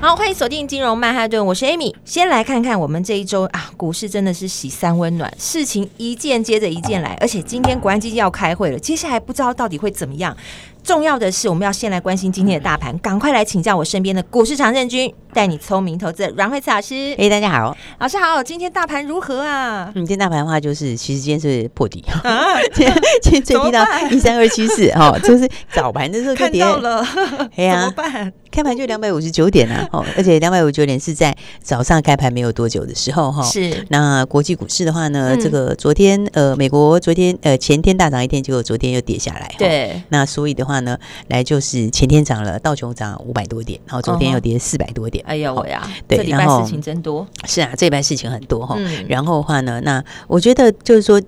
好，欢迎锁定金融曼哈顿，我是 Amy。先来看看我们这一周啊，股市真的是喜三温暖，事情一件接着一件来，而且今天国安基金要开会了，接下来不知道到底会怎么样。重要的是，我们要先来关心今天的大盘，赶快来请教我身边的股市常胜军，带你聪明投资阮慧慈老师。哎，大家好，老师好，今天大盘如何啊？嗯，今天大盘的话，就是其实今天是破底，啊、今 天今天最低到一三二七四，哈，就是早盘的时候就跌了，哎呀，怎么办？开盘就两百五十九点啊，哦，而且两百五十九点是在早上开盘没有多久的时候，哈，是。那国际股市的话呢，嗯、这个昨天呃，美国昨天呃前天大涨一天，结果昨天又跌下来，对。那所以的话呢，来就是前天涨了，道琼涨五百多点，然后昨天又跌四百多点，哎呀我呀，对，这礼拜事情真多，是啊，这礼拜事情很多哈。嗯、然后的话呢，那我觉得就是说。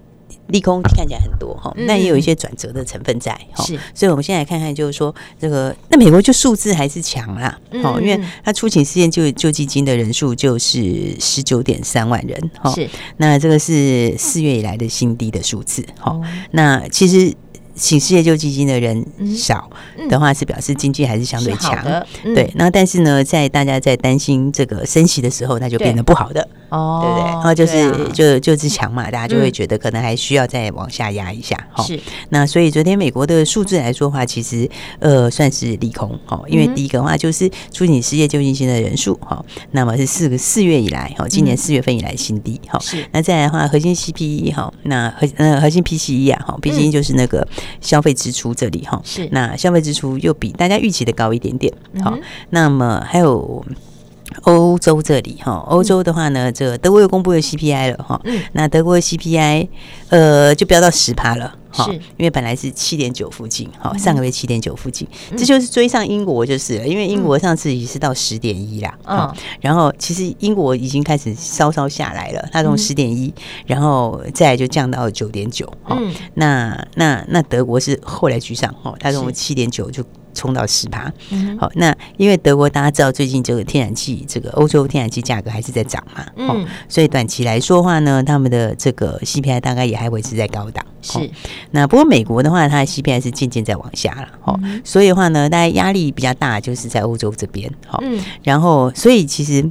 利空看起来很多哈，那也有一些转折的成分在哈，是，所以我们现在看看，就是说这个那美国就数字还是强啦，好，因为它出勤事件救救济金的人数就是十九点三万人哈，是，那这个是四月以来的新低的数字哈，那其实。请失业救济金的人少的话，是表示经济还是相对强。嗯、对，那但是呢，在大家在担心这个升息的时候，那就变得不好的，哦，对不对？然后就是、啊、就就是强嘛，大家就会觉得可能还需要再往下压一下。是，那所以昨天美国的数字来说的话，其实呃算是利空哈，因为第一个的话就是出请失业救济金的人数哈，那么是四个四月以来哈，今年四月份以来新低哈。是，那再来的话，核心 CPI 哈，那核呃核心 PCE 啊哈，PCE 就是那个。消费支出这里哈，是。那消费支出又比大家预期的高一点点，好、嗯，那么还有欧洲这里哈，欧洲的话呢，这个德国又公布了 CPI 了哈，嗯、那德国的 CPI 呃就飙到十趴了。是，因为本来是七点九附近，好，上个月七点九附近，这就是追上英国就是了。因为英国上次已经是到十点一啦，嗯，然后其实英国已经开始稍稍下来了，它从十点一，然后再就降到九点九，嗯，那那那德国是后来居上，哈，它从七点九就。冲到十趴，好，那因为德国大家知道最近这个天然气，这个欧洲天然气价格还是在涨嘛，嗯，所以短期来说话呢，他们的这个 CPI 大概也还维持在高档，是。那不过美国的话，它的 CPI 是渐渐在往下了，哦，所以的话呢，大家压力比较大，就是在欧洲这边，好，然后所以其实。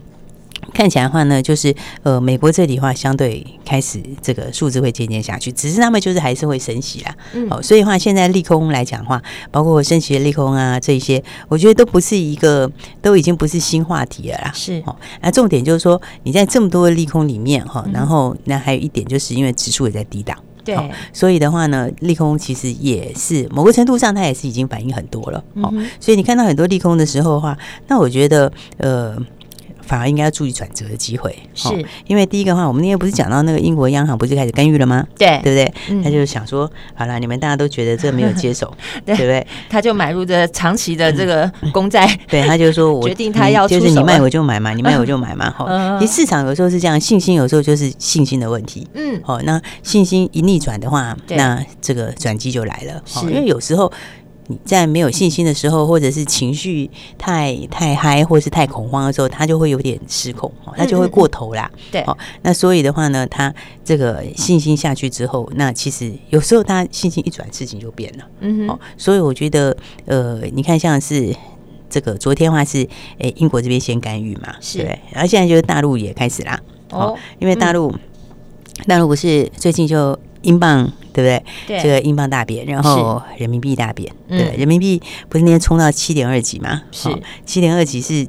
看起来的话呢，就是呃，美国这里的话相对开始这个数字会渐渐下去，只是他们就是还是会升息啦。嗯，哦，所以的话现在利空来讲的话，包括升息的利空啊，这些我觉得都不是一个，都已经不是新话题了啦。是哦，那重点就是说你在这么多的利空里面哈，然后那还有一点就是因为指数也在低档，对，所以的话呢，利空其实也是某个程度上它也是已经反映很多了。哦，所以你看到很多利空的时候的话，那我觉得呃。反而应该要注意转折的机会，是。因为第一个话，我们那天不是讲到那个英国央行不是开始干预了吗？对，对不对？嗯、他就想说，好了，你们大家都觉得这个没有接手，对，不对？他就买入这长期的这个公债、嗯，对，他就说我 决定他要就是你卖我就买嘛，你卖我就买嘛，好、嗯。其实市场有时候是这样，信心有时候就是信心的问题，嗯，好，那信心一逆转的话，那这个转机就来了，是。因为有时候。你在没有信心的时候，或者是情绪太太嗨，或者是太恐慌的时候，他就会有点失控，他就会过头啦。对，哦，那所以的话呢，他这个信心下去之后，那其实有时候他信心一转，事情就变了。嗯哼，所以我觉得，呃，你看像是这个昨天的话是，诶，英国这边先干预嘛，是，对，然后现在就是大陆也开始啦。哦，因为大陆，大陆不是最近就。英镑对不对？对，这个英镑大贬，然后人民币大贬。嗯、对，人民币不是那天冲到七点二几吗？是七点二几是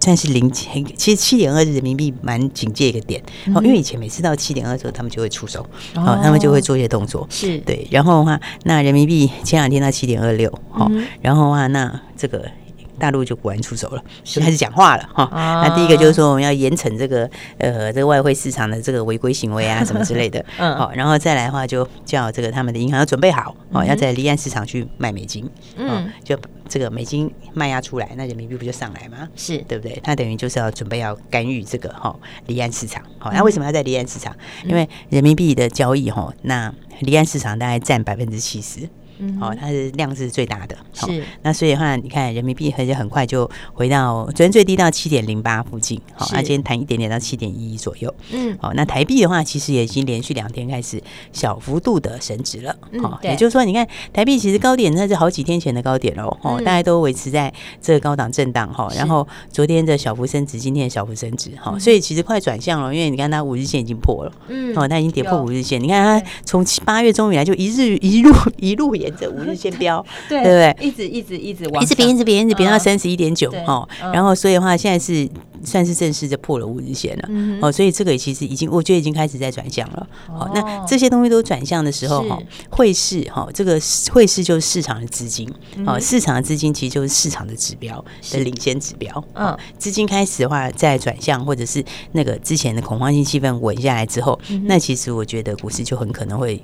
算是零，其实七点二是人民币蛮警戒一个点。哦、嗯，因为以前每次到七点二的时候，他们就会出手，哦，他们就会做一些动作。是对，然后的话，那人民币前两天到七点二六，好，然后的话，那这个。大陆就果然出手了，就开始讲话了哈。那第一个就是说我们要严惩这个呃这个外汇市场的这个违规行为啊 什么之类的，嗯，好，然后再来的话就叫这个他们的银行要准备好哦，要在离岸市场去卖美金，嗯，就这个美金卖压出来，那人民币不就上来吗？是。对不对？他等于就是要准备要干预这个哈离岸市场，好，那为什么要在离岸市场？因为人民币的交易哈，那离岸市场大概占百分之七十。嗯，好，它是量是最大的，是。那所以的话，你看人民币很很快就回到昨天最低到七点零八附近，好，那今天弹一点点到七点一一左右，嗯，好，那台币的话，其实也已经连续两天开始小幅度的升值了，好，也就是说，你看台币其实高点那是好几天前的高点喽，哦，大家都维持在这个高档震荡哈，然后昨天的小幅升值，今天的小幅升值，哈，所以其实快转向了，因为你看它五日线已经破了，嗯，哦，它已经跌破五日线，你看它从七八月中以来就一日一路一路沿着五日线标，对不对？一直一直一直往一直贬，一直贬，一直贬到三十一点九哦。然后所以的话，现在是算是正式就破了五日线了哦。所以这个其实已经，我觉得已经开始在转向了。好，那这些东西都转向的时候哈，汇市哈，这个汇市就是市场的资金哦，市场的资金其实就是市场的指标的领先指标。嗯，资金开始的话在转向，或者是那个之前的恐慌性气氛稳下来之后，那其实我觉得股市就很可能会。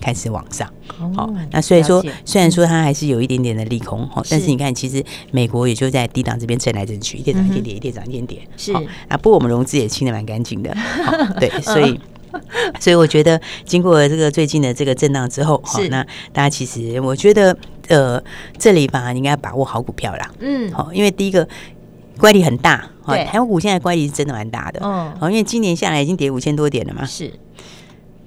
开始往上，好，那所以说，虽然说它还是有一点点的利空，哈，但是你看，其实美国也就在低档这边震来震去，一点涨一点跌，一点涨一点跌，是。啊。不过我们融资也清的蛮干净的，对，所以，所以我觉得经过了这个最近的这个震荡之后，好，那大家其实我觉得，呃，这里吧，应该把握好股票啦，嗯，好，因为第一个乖离很大，对，台湾股现在乖离是真的蛮大的，嗯，好，因为今年下来已经跌五千多点了嘛，是。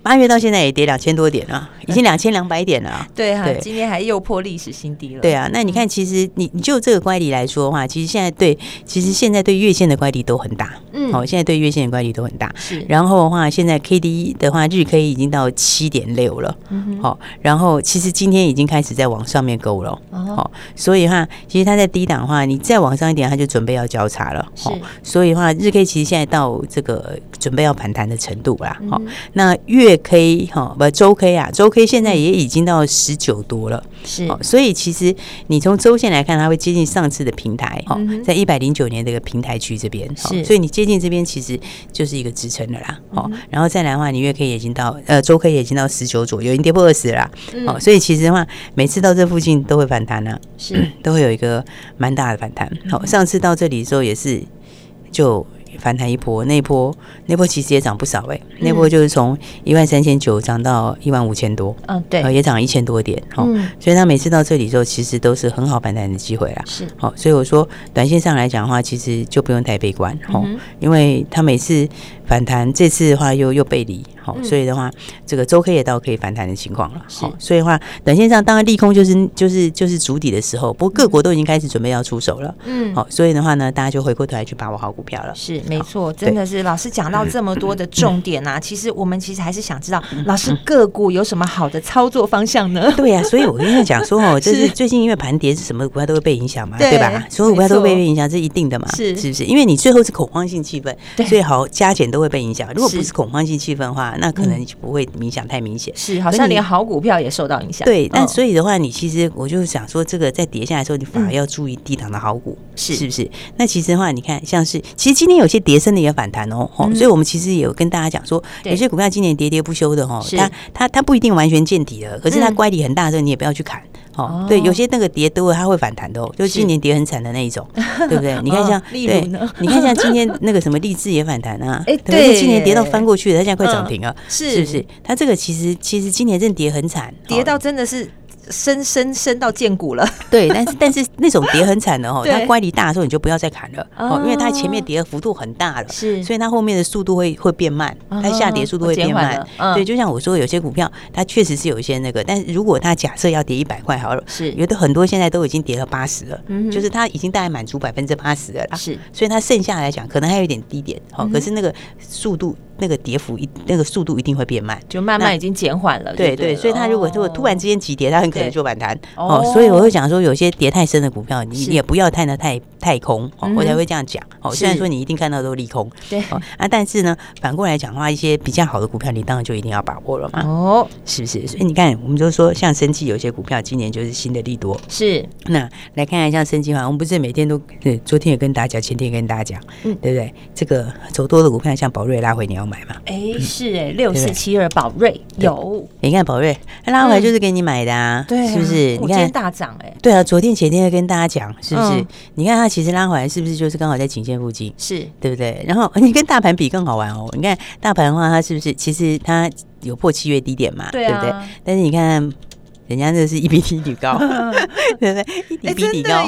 八月到现在也跌两千多点了，已经两千两百点了。对哈，今天还又破历史新低了。对啊，那你看，其实你你就这个乖离来说的话，其实现在对，其实现在对月线的乖离都很大。嗯，好，现在对月线的乖离都很大。是，然后的话，现在 K D 的话，日 K 已经到七点六了。嗯，好，然后其实今天已经开始在往上面勾了。哦，所以的话，其实它在低档的话，你再往上一点，它就准备要交叉了。是，所以的话，日 K 其实现在到这个准备要反弹的程度啦。好，那月。月 K 哈不周 K 啊，周 K 现在也已经到十九多了，是，哦所以其实你从周线来看，它会接近上次的平台哈，在一百零九年这个平台区这边，是，所以你接近这边其实就是一个支撑的啦，好，然后再来的话，你月 K 也已经到呃周 K 也已经到十九左右，已经跌破二十了啦，好，所以其实的话，每次到这附近都会反弹呢，是，都会有一个蛮大的反弹，好，上次到这里的时候也是就。反弹一波，那波那波其实也涨不少哎、那波就是从一万三千九涨到一万五千多，嗯，对，也涨一千多点，好、嗯，所以他每次到这里之后，其实都是很好反弹的机会啦，是，好，所以我说短线上来讲的话，其实就不用太悲观，哈、嗯，因为他每次反弹，这次的话又又背离。好，所以的话，这个周 K 也到可以反弹的情况了。好，所以的话，短线上当然利空就是就是就是主底的时候，不过各国都已经开始准备要出手了。嗯，好，所以的话呢，大家就回过头来去把握好股票了。是，没错，真的是老师讲到这么多的重点啊，其实我们其实还是想知道，老师个股有什么好的操作方向呢？对呀，所以我跟你讲说哦，就是最近因为盘跌，是什么股票都会被影响嘛，对吧？所有股票都会被影响，这是一定的嘛，是是不是？因为你最后是恐慌性气氛，最好加减都会被影响。如果不是恐慌性气氛的话，那可能就不会影响太明显，是好像连好股票也受到影响。对，但所以的话，你其实我就想说，这个在跌下来的时候，你反而要注意低档的好股，是是不是？那其实的话，你看像是，其实今天有些跌升的也反弹哦，所以我们其实也有跟大家讲说，有些股票今年跌跌不休的哈，它它它不一定完全见底了，可是它乖离很大的时候，你也不要去砍。哦，对，有些那个跌多了，它会反弹的哦，就是今年跌很惨的那一种，对不对？你看像，对，你看像今天那个什么励志也反弹啊，哎，对，今年跌到翻过去了，它现在快涨停了，是。是不是？它这个其实其实今年真的跌很惨，跌到真的是。深深深到见骨了，对，但是但是那种跌很惨的哦，它乖离大的时候你就不要再砍了哦，因为它前面跌的幅度很大了，是，所以它后面的速度会会变慢，它下跌速度会变慢，对，就像我说有些股票它确实是有一些那个，但是如果它假设要跌一百块好了，是，有的很多现在都已经跌了八十了，就是它已经大概满足百分之八十了啦，是，所以它剩下来讲可能还有一点低点，好，可是那个速度。那个跌幅一那个速度一定会变慢，就慢慢已经减缓了。对对，所以它如果如果突然之间急跌，它很可能就反弹哦。所以我会讲说，有些跌太深的股票，你也不要看得太太空哦，我才会这样讲哦。虽然说你一定看到都利空，对啊，但是呢，反过来讲的话，一些比较好的股票，你当然就一定要把握了嘛。哦，是不是？所以你看，我们就说像生技有些股票，今年就是新的利多。是，那来看一下生技的话，我们不是每天都对，昨天也跟大家讲，前天也跟大家讲，嗯，对不对？这个走多的股票，像宝瑞拉回，你要买嘛？哎，是哎，六四七二宝瑞有，你看宝瑞拉回来就是给你买的啊，对，是不是？你看大涨哎，对啊，昨天前天也跟大家讲，是不是？你看它其实拉回来是不是就是刚好在颈线附近？是对不对？然后 你跟大盘比更好玩哦，你看大盘的话，它是不是其实它有破七月低点嘛？对不对？但是你看。人家那是一比一比高，对不对？一比一比高，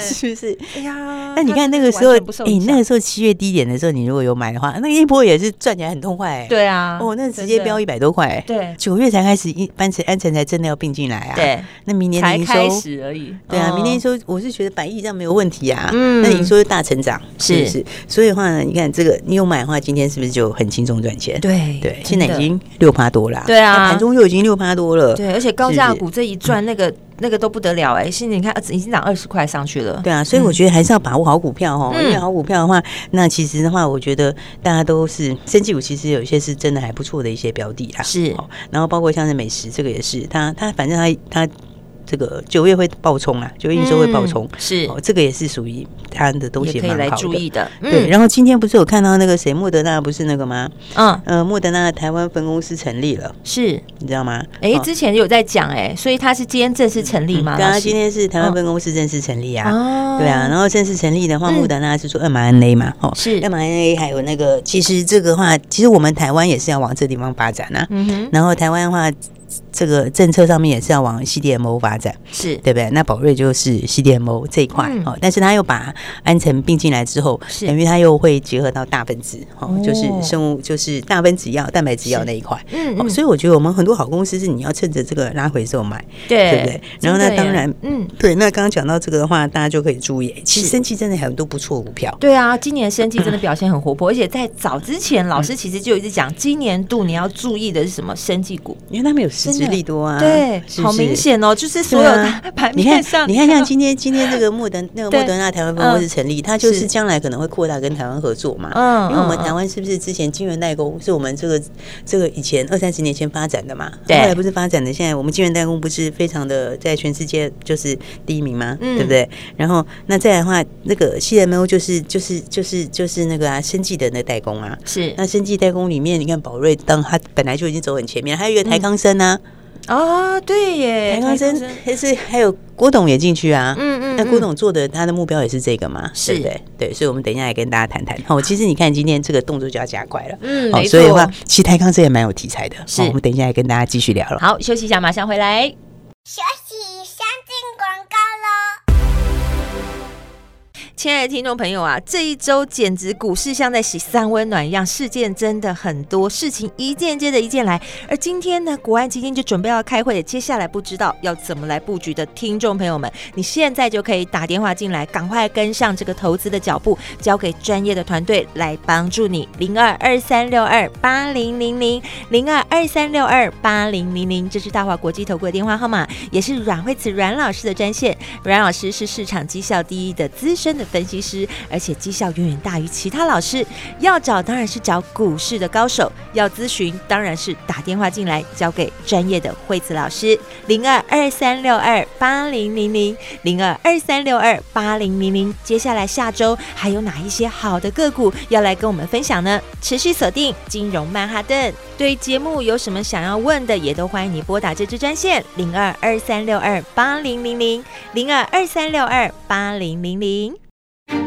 是不是？哎呀，那你看那个时候，哎，那个时候七月低点的时候，你如果有买的话，那一波也是赚起来很痛快。对啊，哦，那直接飙一百多块。对，九月才开始，一班成安成才真的要并进来啊。对，那明年才开始而已。对啊，明年说我是觉得百亿这样没有问题啊。嗯，那你说大成长是不是？所以的话呢，你看这个你有买的话，今天是不是就很轻松赚钱？对对，现在已经六趴多了。对啊，盘中就已经六趴多了。对，而且高价股。这一赚那个那个都不得了哎！现在你看，已经涨二十块上去了。对啊，所以我觉得还是要把握好股票哦。因为好股票的话，那其实的话，我觉得大家都是生技股，其实有一些是真的还不错的一些标的啦。是，然后包括像是美食，这个也是，它它反正它它。这个九月会爆冲啊，九月营收会爆冲，是哦，这个也是属于它的东西，可以来注意的。对，然后今天不是有看到那个谁，莫德纳不是那个吗？嗯呃，莫德纳台湾分公司成立了，是你知道吗？哎，之前有在讲哎，所以他是今天正式成立吗？对啊，今天是台湾分公司正式成立啊。哦，对啊，然后正式成立的话，莫德纳是说 mRNA 嘛，哦，是 mRNA，还有那个，其实这个话，其实我们台湾也是要往这地方发展呐。嗯哼，然后台湾的话。这个政策上面也是要往 CDMO 发展，是对不对？那宝瑞就是 CDMO 这一块哦，但是他又把安诚并进来之后，等于他又会结合到大分子哦，就是生物，就是大分子药、蛋白质药那一块。嗯，所以我觉得我们很多好公司是你要趁着这个拉回时候买，对不对？然后那，当然，嗯，对。那刚刚讲到这个的话，大家就可以注意，其实生技真的很多不错股票。对啊，今年生技真的表现很活泼，而且在早之前，老师其实就一直讲，今年度你要注意的是什么？生技股，因为他们有。实质利多啊，对，好明显哦，就是所有的盘面上，你看，像今天今天这个莫德那个莫德纳台湾分公司成立，它就是将来可能会扩大跟台湾合作嘛，嗯，因为我们台湾是不是之前晶圆代工是我们这个这个以前二三十年前发展的嘛，对，后来不是发展的，现在我们晶圆代工不是非常的在全世界就是第一名吗？对不对？然后那再来的话，那个 CMO 就是就是就是就是那个啊，生技的那代工啊，是那生技代工里面，你看宝瑞当它本来就已经走很前面，还有一个台康生啊。啊，对耶，台康生还是还有郭董也进去啊，嗯嗯，那郭董做的他的目标也是这个嘛，是。的，对，所以我们等一下来跟大家谈谈。好，其实你看今天这个动作就要加快了，嗯，没错，所以的话，其实台康生也蛮有题材的，是，我们等一下来跟大家继续聊了。好，休息一下，马上回来。休息，亲爱的听众朋友啊，这一周简直股市像在洗三温暖一样，事件真的很多，事情一件接着一件来。而今天呢，国安基金就准备要开会，接下来不知道要怎么来布局的听众朋友们，你现在就可以打电话进来，赶快跟上这个投资的脚步，交给专业的团队来帮助你。零二二三六二八零零零零二二三六二八零零零，这是大华国际投顾的电话号码，也是阮慧慈阮老师的专线。阮老师是市场绩效第一的资深的。分析师，而且绩效远远大于其他老师。要找当然是找股市的高手，要咨询当然是打电话进来，交给专业的惠子老师。零二二三六二八零零零零二二三六二八零零零。接下来下周还有哪一些好的个股要来跟我们分享呢？持续锁定金融曼哈顿。对节目有什么想要问的，也都欢迎你拨打这支专线零二二三六二八零零零零二二三六二八零零零。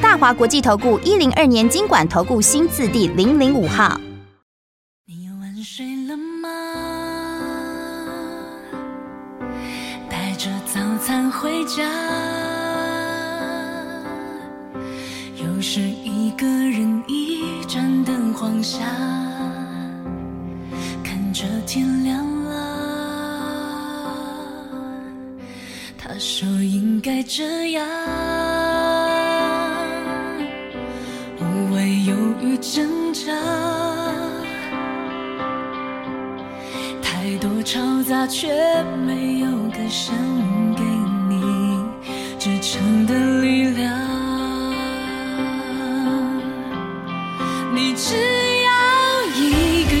大华国际投顾一零二年金管投顾新字第零零五号。你晚睡了吗？带着早餐回家，又是一个人一盏灯晃下，看着天亮了。他说应该这样，犹豫挣扎，太多嘈杂却没有歌声给你。支撑的力量，你只要一个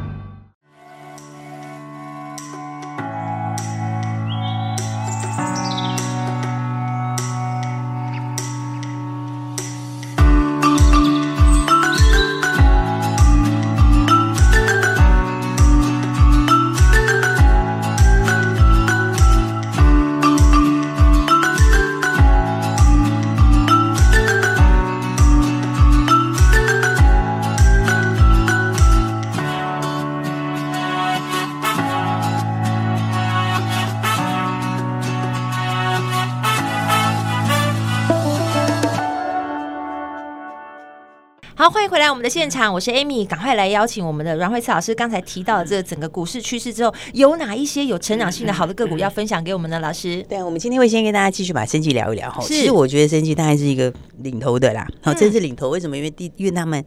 回来我们的现场，我是 Amy，赶快来邀请我们的阮慧慈老师。刚才提到的这个整个股市趋势之后，有哪一些有成长性的好的个股要分享给我们的老师？对，我们今天会先跟大家继续把升级聊一聊哈。其实我觉得升级大概是一个领头的啦，好，真是领头。为什么？因为第，因为他们。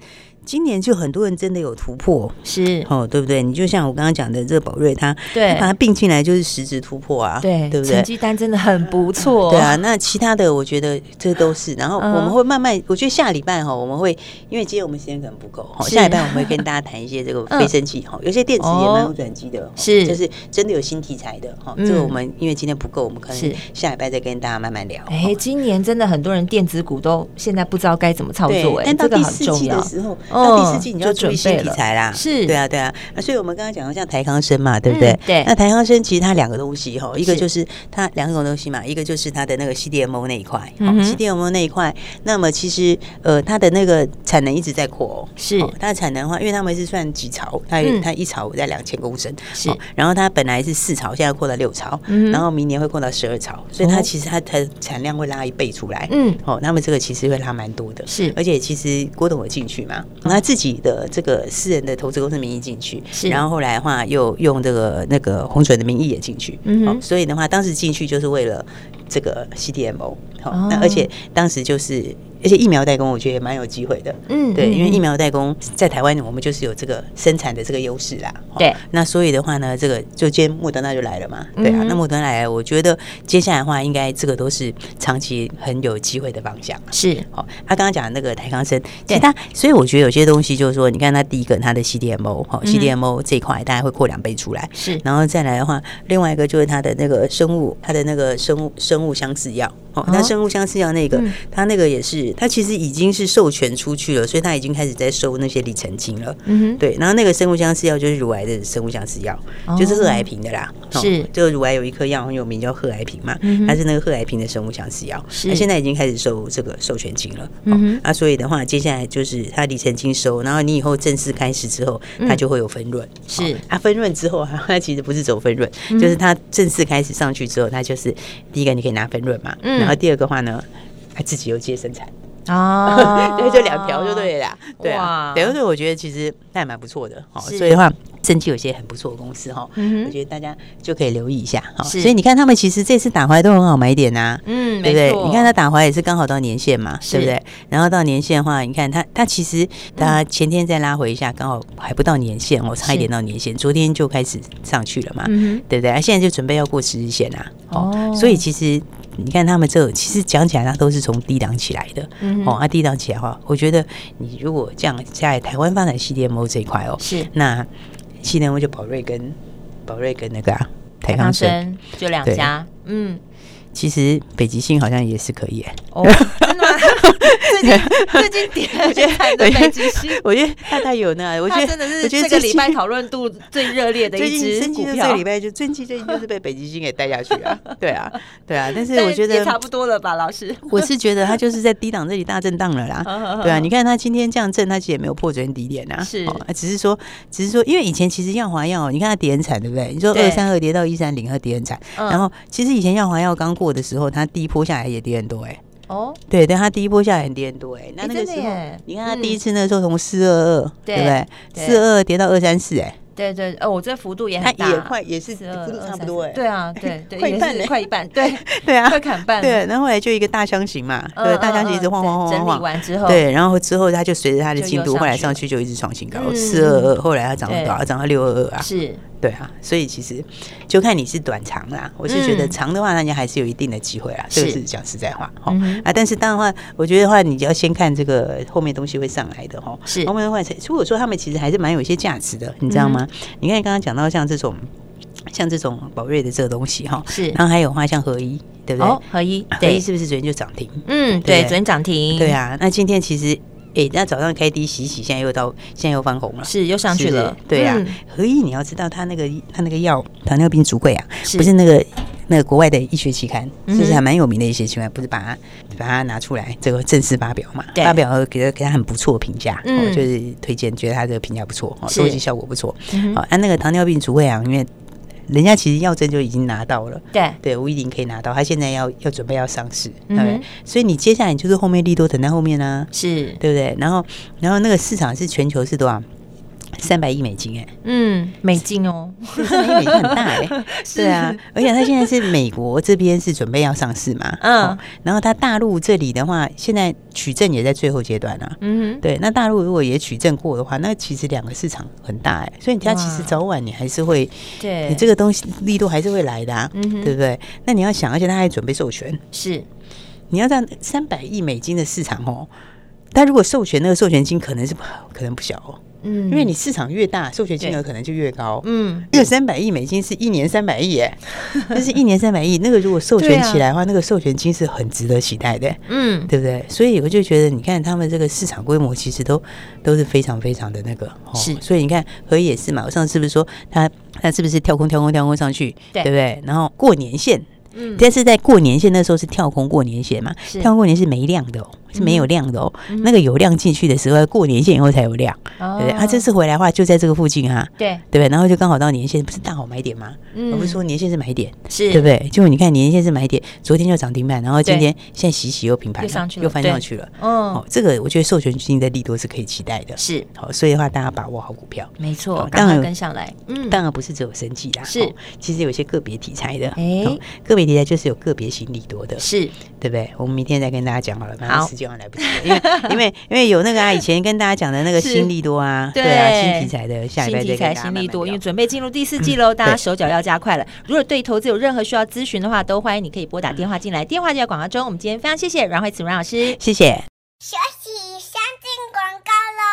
今年就很多人真的有突破，是。哦，对不对？你就像我刚刚讲的这个宝瑞，它对。把它并进来就是实质突破啊，对，对不对？成绩单真的很不错，对啊。那其他的我觉得这都是，然后我们会慢慢，我觉得下礼拜哈，我们会因为今天我们时间可能不够哈，下礼拜我们会跟大家谈一些这个 飞升器哈，有些电池也蛮有转机的，是。就是真的有新题材的哈。这个我们因为今天不够，我们可能下礼拜再跟大家慢慢聊。哎，今年真的很多人电子股都现在不知道该怎么操作，哎，但到第四季的时候，到第四季你就。准备新题材啦，是对啊，对啊，那所以我们刚刚讲到像台康生嘛，对不对？对。那台康生其实它两个东西哈，一个就是它两种东西嘛，一个就是它的那个 CDMO 那一块嗯，CDMO 那一块。那么其实呃，它的那个产能一直在扩哦，是它的产能的话，因为他们是算几槽，它它一槽在两千公升，是。然后它本来是四槽，现在扩到六槽，然后明年会扩到十二槽，所以它其实它的产量会拉一倍出来，嗯，哦，那么这个其实会拉蛮多的，是。而且其实郭董有进去嘛，那自己的。这个私人的投资公司名义进去，是，然后后来的话又用这个那个洪准的名义也进去，嗯哼，所以的话当时进去就是为了这个 CDMO，好，那而且当时就是。而且疫苗代工，我觉得也蛮有机会的。嗯，对，因为疫苗代工在台湾，我们就是有这个生产的这个优势啦。对，那所以的话呢，这个就今天莫德纳就来了嘛。对啊，那莫德纳来了，我觉得接下来的话，应该这个都是长期很有机会的方向。是，好，他刚刚讲的那个台康生，其他，所以我觉得有些东西就是说，你看他第一个他的 CDMO，哈，CDMO 这一块大概会扩两倍出来。是，然后再来的话，另外一个就是他的那个生物，他的那个生物生物相似药。哦，那生物相似药那个，他那个也是，他其实已经是授权出去了，所以他已经开始在收那些里程金了。嗯哼，对。然后那个生物相似药就是乳癌的生物相似药，就是贺癌平的啦。是，这个乳癌有一颗药很有名，叫贺癌平嘛，它是那个贺癌平的生物相似药。是，那现在已经开始收这个授权金了。嗯那，啊，所以的话，接下来就是他里程金收，然后你以后正式开始之后，它就会有分润。是，啊，分润之后，它其实不是走分润，就是它正式开始上去之后，它就是第一个你可以拿分润嘛。嗯。然后第二个话呢，他自己又接生产啊，对，就两条就对了，对啊，对，所以我觉得其实那还蛮不错的，哦，所以的话，甚至有些很不错的公司哈，我觉得大家就可以留意一下，哈，所以你看他们其实这次打回来都很好买点呐，嗯，对不对？你看他打回来也是刚好到年限嘛，对不对？然后到年限的话，你看他他其实他前天再拉回一下，刚好还不到年限，我差一点到年限，昨天就开始上去了嘛，对不对？现在就准备要过十日线啊，哦，所以其实。你看他们这其实讲起来，它都是从低档起来的。嗯，哦，啊低档起来的话，我觉得你如果这样在台湾发展 CDMO 这一块哦，是那 CDMO 就宝瑞跟宝瑞跟那个啊台康生就两家，嗯。其实北极星好像也是可以欸，哦？最近最近点，我觉得北极星，我觉得 他太有呢，我觉得真的是这个礼拜讨论度最热烈的一支股票。这个礼拜就最近最近就是被北极星给带下去啊，对啊，对啊，但是我觉得也差不多了吧，老师。我是觉得它就是在低档这里大震荡了啦，对啊，你看它今天这样震，它其实也没有破昨天低点啊，是，只是说，只是说，因为以前其实耀华药，你看它跌很惨，对不对？你说二三二跌到一三零，二跌很惨，然后其实以前耀华药刚过。的时候，它第一波下来也跌很多哎、欸。哦，对，但它第一波下来很跌很多哎、欸。那那个时候，你看它第一次那时候从四二二，对不对？四二二跌到二三四哎。对对，哦，我这幅度也很大，也快，也是幅度差不多哎。对啊，对 对，快一半，快一半，对 对啊，快砍半。对，然后后来就一个大箱型嘛，对，大箱型一直晃晃晃晃。整理完之后，对，然后之后它就随着它的进度，后来上去就一直创新高，四二二，后来它涨到多少？涨到六二二啊。是。对啊，所以其实就看你是短长啦。我是觉得长的话，人家还是有一定的机会啦。这个是讲实在话，哈啊。但是当然话，我觉得话，你就要先看这个后面东西会上来的哈。是后面的话，如果说他们其实还是蛮有一些价值的，你知道吗？你看刚刚讲到像这种，像这种宝瑞的这个东西哈，是。然后还有话像合一，对不对？合一，合一是不是昨天就涨停？嗯，对，昨天涨停。对啊，那今天其实。哎，那早上开低洗洗，现在又到，现在又翻红了，是又上去了。对呀，合一你要知道，他那个他那个药糖尿病足贵啊，不是那个那个国外的医学期刊，就是还蛮有名的一些期刊，不是把它把它拿出来这个正式发表嘛？发表给他给他很不错的评价，就是推荐，觉得他这个评价不错，收集效果不错。好，按那个糖尿病足贵啊，因为人家其实药证就已经拿到了，对对，五一零可以拿到，他现在要要准备要上市，对、嗯，所以你接下来就是后面利多等在后面啊，是对不对？然后然后那个市场是全球是多少？三百亿美金哎、欸，嗯，美金哦，三百亿美金很大哎、欸，对啊，而且它现在是美国这边是准备要上市嘛，嗯、哦，然后它大陆这里的话，现在取证也在最后阶段啊，嗯哼，对，那大陆如果也取证过的话，那其实两个市场很大哎、欸，所以它其实早晚你还是会，对，你这个东西力度还是会来的啊，嗯哼，对不对？那你要想，而且它还准备授权，是，你要在三百亿美金的市场哦，但如果授权那个授权金可能是可能不小哦。嗯，因为你市场越大，授权金额可能就越高。嗯，因为三百亿美金是一年三百亿，哎，那是一年三百亿。那个如果授权起来的话，啊、那个授权金是很值得期待的。嗯，对不对？所以我就觉得，你看他们这个市场规模其实都都是非常非常的那个。是，所以你看合一也是嘛，我上次是不是说他他是不是跳空跳空跳空上去，对，对不对？然后过年线。嗯，但是在过年线那时候是跳空过年线嘛，跳空过年是没量的哦，是没有量的哦。嗯、那个有量进去的时候，过年线以后才有量，哦、对不对？他、啊、这次回来的话就在这个附近啊，对。对不对？然后就刚好到年线，不是大好买点吗？嗯，我不是说年线是买点，是。对不对？就你看年线是买点，昨天就涨停板，然后今天现在洗洗又平盘，又翻上去了。哦，这个我觉得授权金的利多是可以期待的，是。好，所以的话大家把握好股票，没错，当然跟上来，嗯，当然不是只有生技啦，是，其实有些个别题材的，哎，个别题材就是有个别型利多的，是。对不对？我们明天再跟大家讲好了，反正时间还来不及，因为 因为因为有那个啊，以前跟大家讲的那个新利多啊，对啊，新题材的，下礼拜再给大家新利多，因为准备进入第四季喽，大家手脚要加快了。如果对投资有任何需要咨询的话，都欢迎你可以拨打电话进来，电话就在广告中。我们今天非常谢谢阮慧慈阮老师，谢谢。休息，先进广告喽。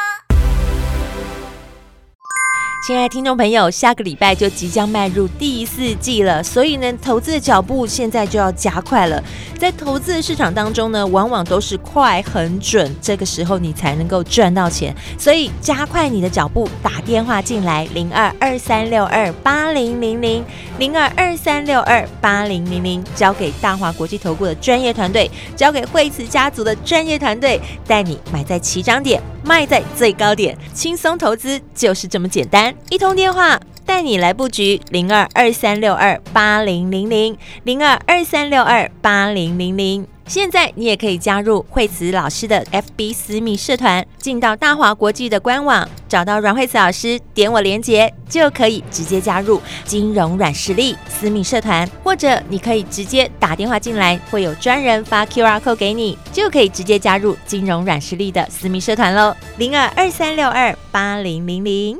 亲爱的听众朋友，下个礼拜就即将迈入第四季了，所以呢，投资的脚步现在就要加快了。在投资的市场当中呢，往往都是快、很准，这个时候你才能够赚到钱。所以加快你的脚步，打电话进来零二二三六二八零零零零二二三六二八零零零，交给大华国际投顾的专业团队，交给惠慈家族的专业团队，带你买在起涨点，卖在最高点，轻松投资就是这么简单。一通电话带你来布局零二二三六二八零零零零二二三六二八零零零。现在你也可以加入惠慈老师的 FB 私密社团，进到大华国际的官网，找到阮蕙慈老师，点我连接就可以直接加入金融软实力私密社团，或者你可以直接打电话进来，会有专人发 QR code 给你，就可以直接加入金融软实力的私密社团喽。零二二三六二八零零零。